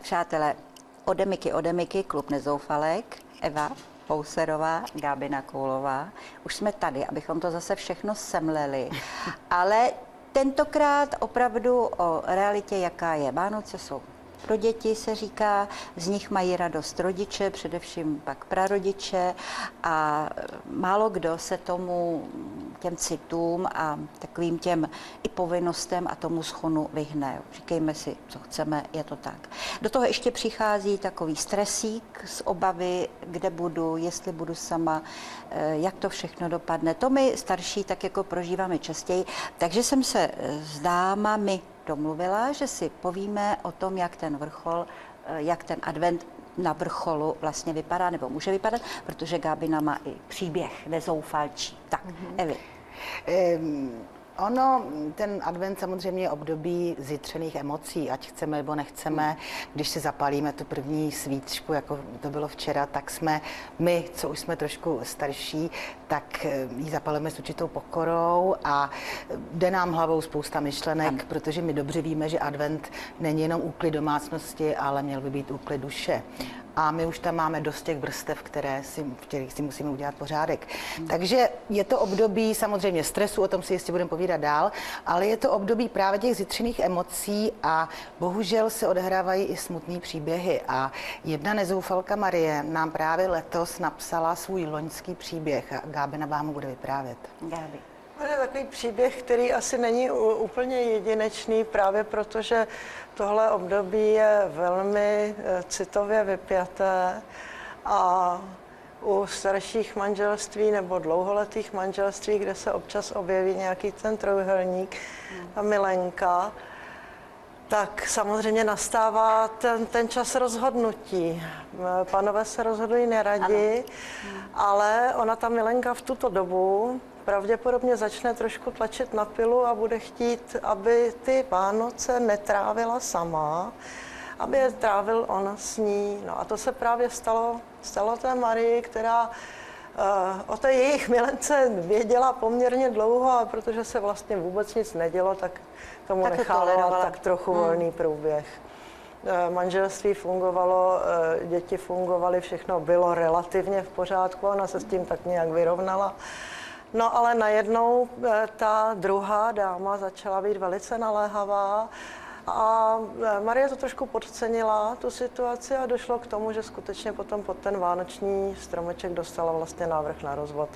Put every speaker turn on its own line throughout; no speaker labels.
Přátelé, Odemiky, Odemiky, klub Nezoufalek, Eva Pouserová, Gábina Koulová. Už jsme tady, abychom to zase všechno semleli, ale tentokrát opravdu o realitě, jaká je. Vánoce jsou pro děti se říká, z nich mají radost rodiče, především pak prarodiče a málo kdo se tomu těm citům a takovým těm i povinnostem a tomu schonu vyhne. Říkejme si, co chceme, je to tak. Do toho ještě přichází takový stresík z obavy, kde budu, jestli budu sama, eh, jak to všechno dopadne. To my starší tak jako prožíváme častěji. Takže jsem se s dámami domluvila, že si povíme o tom, jak ten vrchol, eh, jak ten advent na vrcholu vlastně vypadá, nebo může vypadat, protože Gábina má i příběh nezoufalčí. Tak, mm-hmm. Evi.
Um... Ono, ten advent samozřejmě je období zjitřených emocí, ať chceme nebo nechceme. Když si zapálíme tu první svíčku, jako to bylo včera, tak jsme my, co už jsme trošku starší, tak eh, ji zapalíme s určitou pokorou a jde nám hlavou spousta myšlenek, ano. protože my dobře víme, že advent není jenom úklid domácnosti, ale měl by být úklid duše a my už tam máme dost těch vrstev, které si, v kterých si musíme udělat pořádek. Hmm. Takže je to období samozřejmě stresu, o tom si jistě budeme povídat dál, ale je to období právě těch zitřených emocí a bohužel se odehrávají i smutné příběhy. A jedna nezoufalka Marie nám právě letos napsala svůj loňský příběh a Gábina vám ho bude vyprávět.
Gáby.
To je takový příběh, který asi není úplně jedinečný, právě protože tohle období je velmi eh, citově vypjaté a u starších manželství nebo dlouholetých manželství, kde se občas objeví nějaký ten trojuhelník, a milenka, tak samozřejmě nastává ten, ten čas rozhodnutí. Panové se rozhodují neradi, ano. ale ona, ta milenka v tuto dobu pravděpodobně začne trošku tlačit na pilu a bude chtít, aby ty Vánoce netrávila sama, aby je trávil on s ní. No a to se právě stalo, stalo té Marii, která uh, o té jejich milence věděla poměrně dlouho a protože se vlastně vůbec nic nedělo, tak tomu tak nechala tak trochu hmm. volný průběh. Eh, manželství fungovalo, eh, děti fungovaly, všechno bylo relativně v pořádku, ona se s tím tak nějak vyrovnala. No ale najednou eh, ta druhá dáma začala být velice naléhavá a eh, Marie to trošku podcenila, tu situaci a došlo k tomu, že skutečně potom pod ten vánoční stromeček dostala vlastně návrh na rozvod.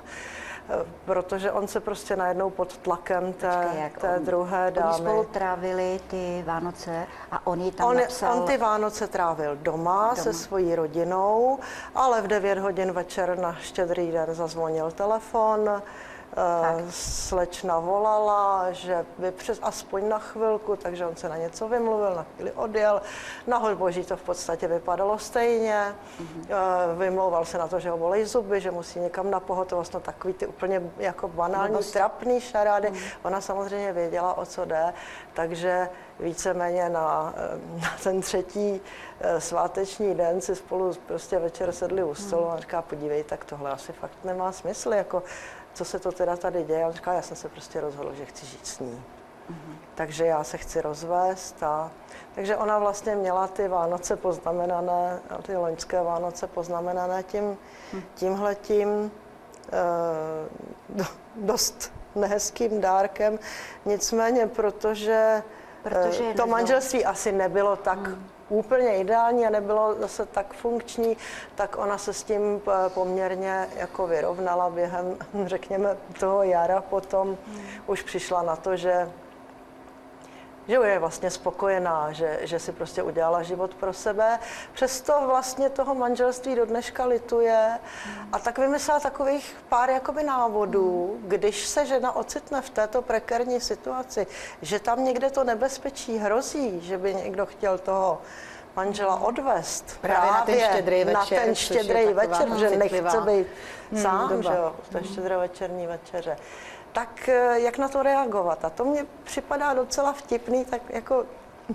Protože on se prostě najednou pod tlakem té, Počkej, té on, druhé dámy.
Oni spolu trávili ty Vánoce a on ji tam
on,
napsal...
On ty Vánoce trávil doma, doma se svojí rodinou, ale v 9 hodin večer na štědrý den zazvonil telefon, tak. Eh, slečna volala, že by přes aspoň na chvilku, takže on se na něco vymluvil, na chvíli odjel. Na boží to v podstatě vypadalo stejně. Mm-hmm. Vymlouval se na to, že ho bolej zuby, že musí někam na pohotovost, no takový ty úplně jako banální, Nebo trapný šarády. Mm-hmm. Ona samozřejmě věděla, o co jde, takže víceméně na, eh, na ten třetí sváteční den si spolu prostě večer sedli u stolu a říká, podívej, tak tohle asi fakt nemá smysl, jako co se to teda tady děje. A on říká, já jsem se prostě rozhodl, že chci žít s ní. Mm-hmm. Takže já se chci rozvést a takže ona vlastně měla ty Vánoce poznamenané, ty loňské Vánoce poznamenané tím, hm. tímhletím e, dost nehezkým dárkem. Nicméně, protože, protože eh, to manželství asi nebylo tak hmm úplně ideální a nebylo zase tak funkční, tak ona se s tím eh, poměrně jako vyrovnala během, řekněme, toho jara potom. Hmm. Už přišla na to, že že je vlastně spokojená, že, že si prostě udělala život pro sebe. Přesto vlastně toho manželství do dneška lituje a tak vymyslela takových pár jakoby návodů, když se žena ocitne v této prekérní situaci, že tam někde to nebezpečí hrozí, že by někdo chtěl toho manžela odvést
právě, právě na ten štědrý večer,
na ten štědrý večer že nechce být hmm, sám, doba. že jo, to štědré večerní večeře tak eh, jak na to reagovat? A to mně připadá docela vtipný, tak jako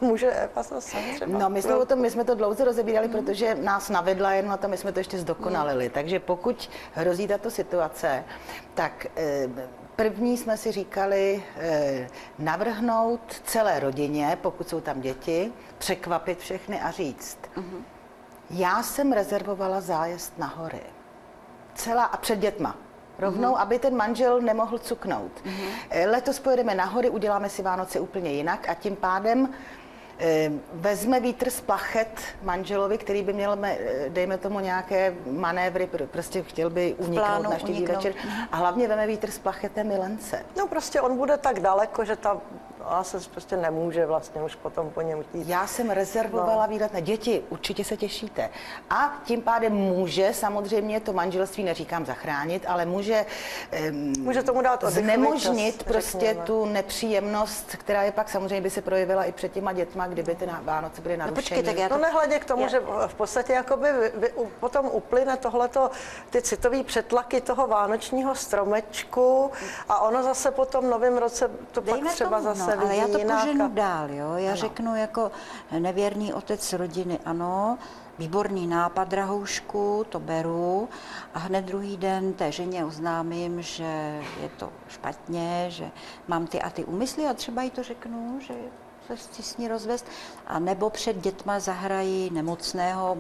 Může Eva zase třeba.
No, my jsme, o tom, my jsme to dlouze rozebírali, mm. protože nás navedla jen na to, my jsme to ještě zdokonalili. Mm. Takže pokud hrozí tato situace, tak eh, první jsme si říkali eh, navrhnout celé rodině, pokud jsou tam děti, překvapit všechny a říct, uh-huh. já jsem rezervovala zájezd na hory. Celá a před dětma. Rovnou, uh-huh. aby ten manžel nemohl cuknout. Uh-huh. Letos pojedeme na hory, uděláme si Vánoce úplně jinak a tím pádem Ehm, vezme vítr z plachet manželovi, který by měl, dejme tomu, nějaké manévry, prostě chtěl by uniknout na večer. Mhm. A hlavně veme vítr z plachet milence.
No prostě on bude tak daleko, že ta a se prostě nemůže vlastně už potom po něm chtít.
Já jsem rezervovala no. výlet na děti, určitě se těšíte. A tím pádem může samozřejmě to manželství, neříkám zachránit, ale může,
um, může tomu dát
znemožnit čas, prostě řekněme. tu nepříjemnost, která je pak samozřejmě by se projevila i před těma dětma, kdyby ty Vánoce byly narušeny. No, počkej,
tak já to... no nehledě k tomu, já... že v podstatě jakoby vy, vy, potom uplyne tohleto, ty citové přetlaky toho vánočního stromečku a ono zase po tom novém roce to Dejme pak třeba tomu, no. Zase
ale já to jinak. poženu dál, jo. Já ano. řeknu jako nevěrný otec rodiny, ano, výborný nápad, drahoušku, to beru a hned druhý den té ženě oznámím, že je to špatně, že mám ty a ty úmysly a třeba jí to řeknu, že chci s ní rozvést, a nebo před dětma zahrají nemocného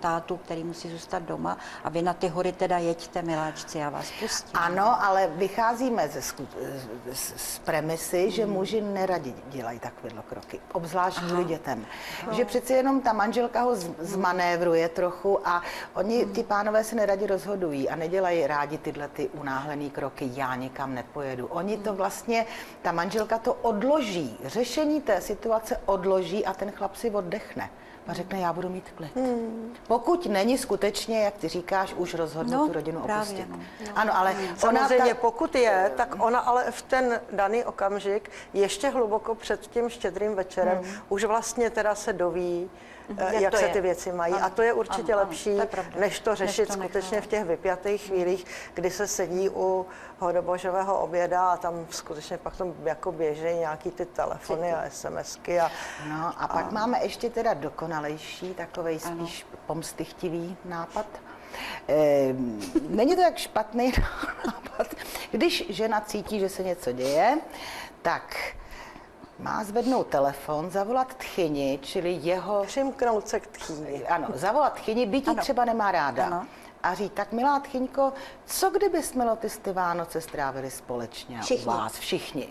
tátu, který musí zůstat doma a vy na ty hory teda jeďte, miláčci, já vás pustím.
Ano, ale vycházíme ze z, z premisy, že hmm. muži neradi dělají takovéhle kroky, obzvlášť kvůli dětem. No. Že přeci jenom ta manželka ho z, zmanévruje trochu a oni, hmm. ty pánové se neradi rozhodují a nedělají rádi tyhle ty unáhlené kroky, já nikam nepojedu. Oni to hmm. vlastně, ta manželka to odloží, řešení té situace odloží a ten chlap si oddechne a řekne, já budu mít klid. Hmm. Pokud není skutečně, jak ty říkáš, už rozhodnu no, tu rodinu právě, opustit. No.
Ano, ale hmm. Samozřejmě, ta... pokud je, tak ona ale v ten daný okamžik, ještě hluboko před tím štědrým večerem, hmm. už vlastně teda se doví, jak, jak se je. ty věci mají. Ano, a to je určitě ano, lepší, ano, to je než to řešit než to skutečně v těch vypjatých chvílích, kdy se sedí u hodobožového oběda a tam skutečně pak tam jako běží nějaký ty telefony a SMSky. A,
no a, a pak máme ještě teda dokonalejší, takový spíš pomstychtivý nápad. E, není to jak špatný nápad. Když žena cítí, že se něco děje, tak má zvednout telefon, zavolat tchyni, čili jeho...
Přimknout se k tchyni.
Ano, zavolat tchyni, byť ji třeba nemá ráda. Ano. A říct, tak milá tchyňko, co kdyby jsme ty, ty Vánoce strávili společně všichni. u vás, všichni.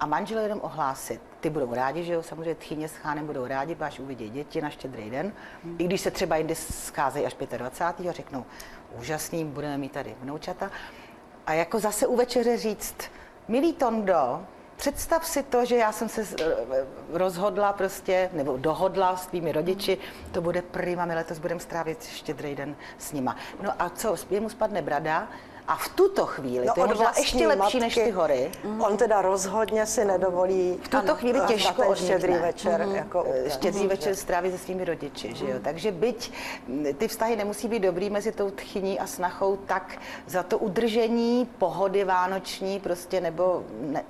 A manžel jenom ohlásit. Ty budou rádi, že jo, samozřejmě tchyně s chánem budou rádi, až uvidí děti na štědrý den. Hmm. I když se třeba jindy scházejí až 25. a řeknou, úžasný, budeme mít tady vnoučata. A jako zase u večeře říct, milý Tondo, Představ si to, že já jsem se eh, rozhodla prostě, nebo dohodla s tvými rodiči, to bude prima, my letos budeme strávit štědrý den s nima. No a co, jemu spadne brada, a v tuto chvíli, no, to je možná ještě lepší matky, než ty hory.
Mm. On teda rozhodně si nedovolí
v tuto ano, chvíli těžko
ten štědrý večer. Mm. Jako
úplně. štědrý večer strávit se svými rodiči. Mm. Že jo? Takže byť ty vztahy nemusí být dobrý mezi tou tchyní a snachou, tak za to udržení pohody vánoční prostě nebo ne,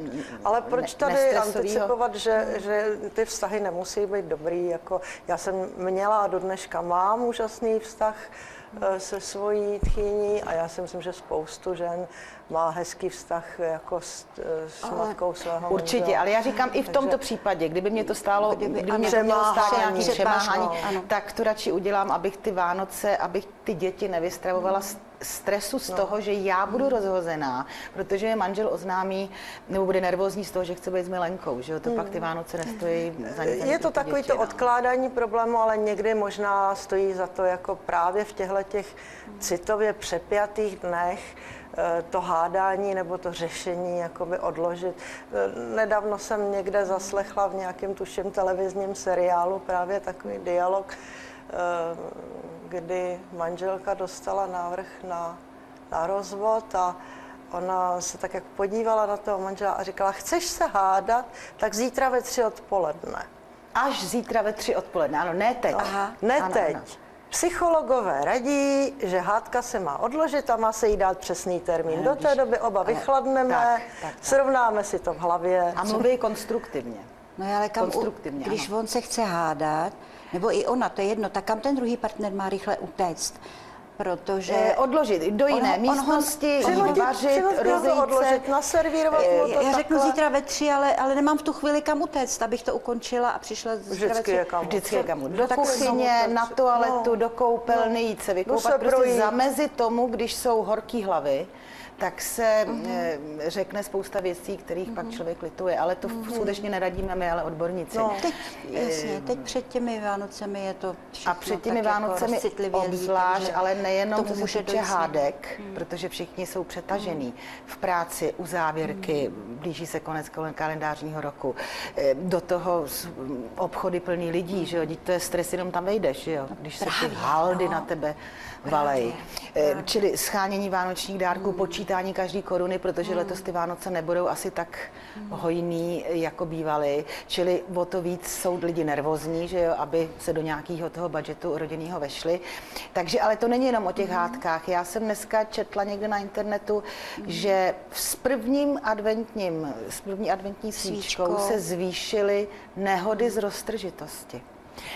Ale proč tady anticipovat, že, že ty vztahy nemusí být dobrý? Jako já jsem měla a do dneška mám úžasný vztah Eh, se svojí tchýní a já si myslím, že spoustu žen má hezký vztah jako s, eh, s ale, matkou svého
Určitě, manžela. ale já říkám i v tomto Takže, případě, kdyby mě to stálo, kdyby, kdyby mě to mělo stát nějaký přemáhání, tak to radši udělám, abych ty Vánoce, abych ty děti nevystravovala stresu z no. toho, že já budu rozhozená, protože je manžel oznámí, nebo bude nervózní z toho, že chce být s Milenkou, že jo, to hmm. pak ty Vánoce nestojí za nic.
Je to takový děti, to no. odkládání problému, ale někdy možná stojí za to jako právě v těchto těch citově přepjatých dnech, eh, to hádání nebo to řešení jakoby odložit. Eh, nedávno jsem někde zaslechla v nějakém tuším televizním seriálu právě takový dialog, kdy manželka dostala návrh na, na rozvod a ona se tak jak podívala na toho manžela a říkala, chceš se hádat, tak zítra ve tři odpoledne.
Až zítra ve tři odpoledne, ano, ne teď.
Aha, ne ano, teď. Ano. Psychologové radí, že hádka se má odložit a má se jí dát přesný termín. Do té doby oba vychladneme, tak, tak, tak. srovnáme si to v hlavě.
A mluví konstruktivně.
No ale kam, konstruktivně, když ano. on se chce hádat, nebo i ona, to je jedno, tak kam ten druhý partner má rychle utéct? protože...
Eh, odložit do jiné
on
místnosti,
on
jít vařit, rozejít
odložit, naservírovat mu to
Já řeknu
takhle.
zítra ve tři, ale, ale nemám v tu chvíli kam utéct, abych to ukončila a přišla zítra
Vždycky je kam
Vždycky je kam
No,
do kuchyně, na
tak-
toaletu,
no.
do koupelny, jít se vykoupat,
se
prostě
projít.
zamezit tomu, když jsou horký hlavy, tak se
Mhm.
eh, řekne spousta věcí, kterých pak člověk lituje, ale to skutečně neradíme my, ale odborníci.
No.
Teď, jasně, teď před těmi Vánocemi je to všechno
A před těmi
jako
Vánocemi
rozcitlivělý,
obzvlášť, ale nejenom co se
může
týče hádek, protože všichni jsou přetažený. V práci, u závěrky, blíží se konec kalen- kalendářního roku, Eh, do toho s- obchody plný lidí, že jo, to je stres, jenom tam vejdeš, že jo, když se ty
Právě,
haldy
no.
na tebe valej. Eh, Čili schánění vánočních dárků, počítání každý koruny, protože letos ty Vánoce nebudou asi tak hojný, jako bývaly. Čili o to víc jsou lidi nervózní, že jo, aby se do nějakého toho budžetu rodinného vešli. Takže ale to není jenom o těch hádkách. Já jsem dneska četla někde na internetu, že s prvním adventním, s první adventní svíčkou
Svíčkou.
se zvýšily nehody z roztržitosti.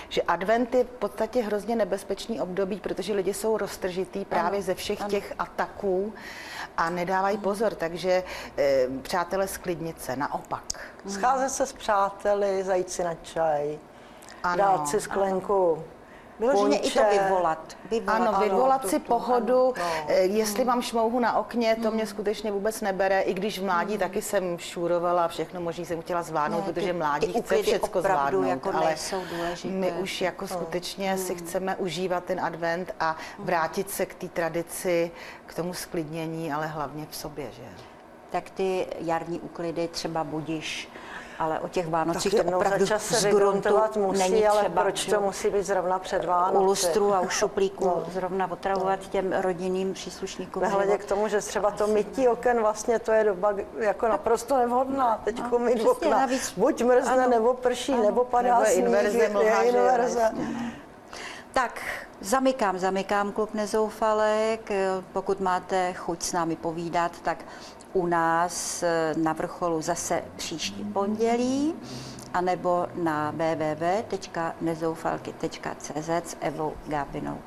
Že advent je v podstatě hrozně nebezpečný období, protože lidi jsou roztržitý právě
Ano,
ze všech
ano.
těch ataků a nedávají pozor. Takže e, přátelé sklidnit se, naopak.
Scházet se s přáteli, zajít si na čaj,
Ano,
dát si sklenku
Vyloženě i to vyvolat. vyvolat
Ano, vyvolat
to-
si
to-
pohodu,
ano, no.
eh, jestli mám šmouhu na okně, to mě skutečně vůbec nebere, i když v mládí taky jsem šurovala, všechno možný jsem chtěla zvládnout,
Ne,
protože mládí chce
opravdu
zvládnout,
jako
ale my už jako skutečně si chceme užívat ten advent a vrátit se k té tradici, k tomu sklidnění, ale hlavně v sobě, že?
Tak ty jarní úklidy třeba budíš, ale o těch
Tak
Vánocích to opravdu
čas se
z gruntu
musí,
není
ale
třeba,
proč to
jo,
musí být zrovna před Vánoci?
u lustru a u šuplíku
No.
zrovna otravovat těm rodinným příslušníkům.
Nehledě k tomu, že třeba to mytí oken vlastně to je doba jako naprosto nevhodná. Teď
No,
mít okna.
navíc-
Buď mrzne,
ano,
nebo prší,
ano.
nebo padá
Nebo
sníh,
inverze
je- je inverze.
jasně.
Tak, zamykám, zamykám klub Nezoufalek. Pokud máte chuť s námi povídat, tak u nás eh, na vrcholu zase příští pondělí, anebo na www.nezoufalky.cz s Evou Gábinou.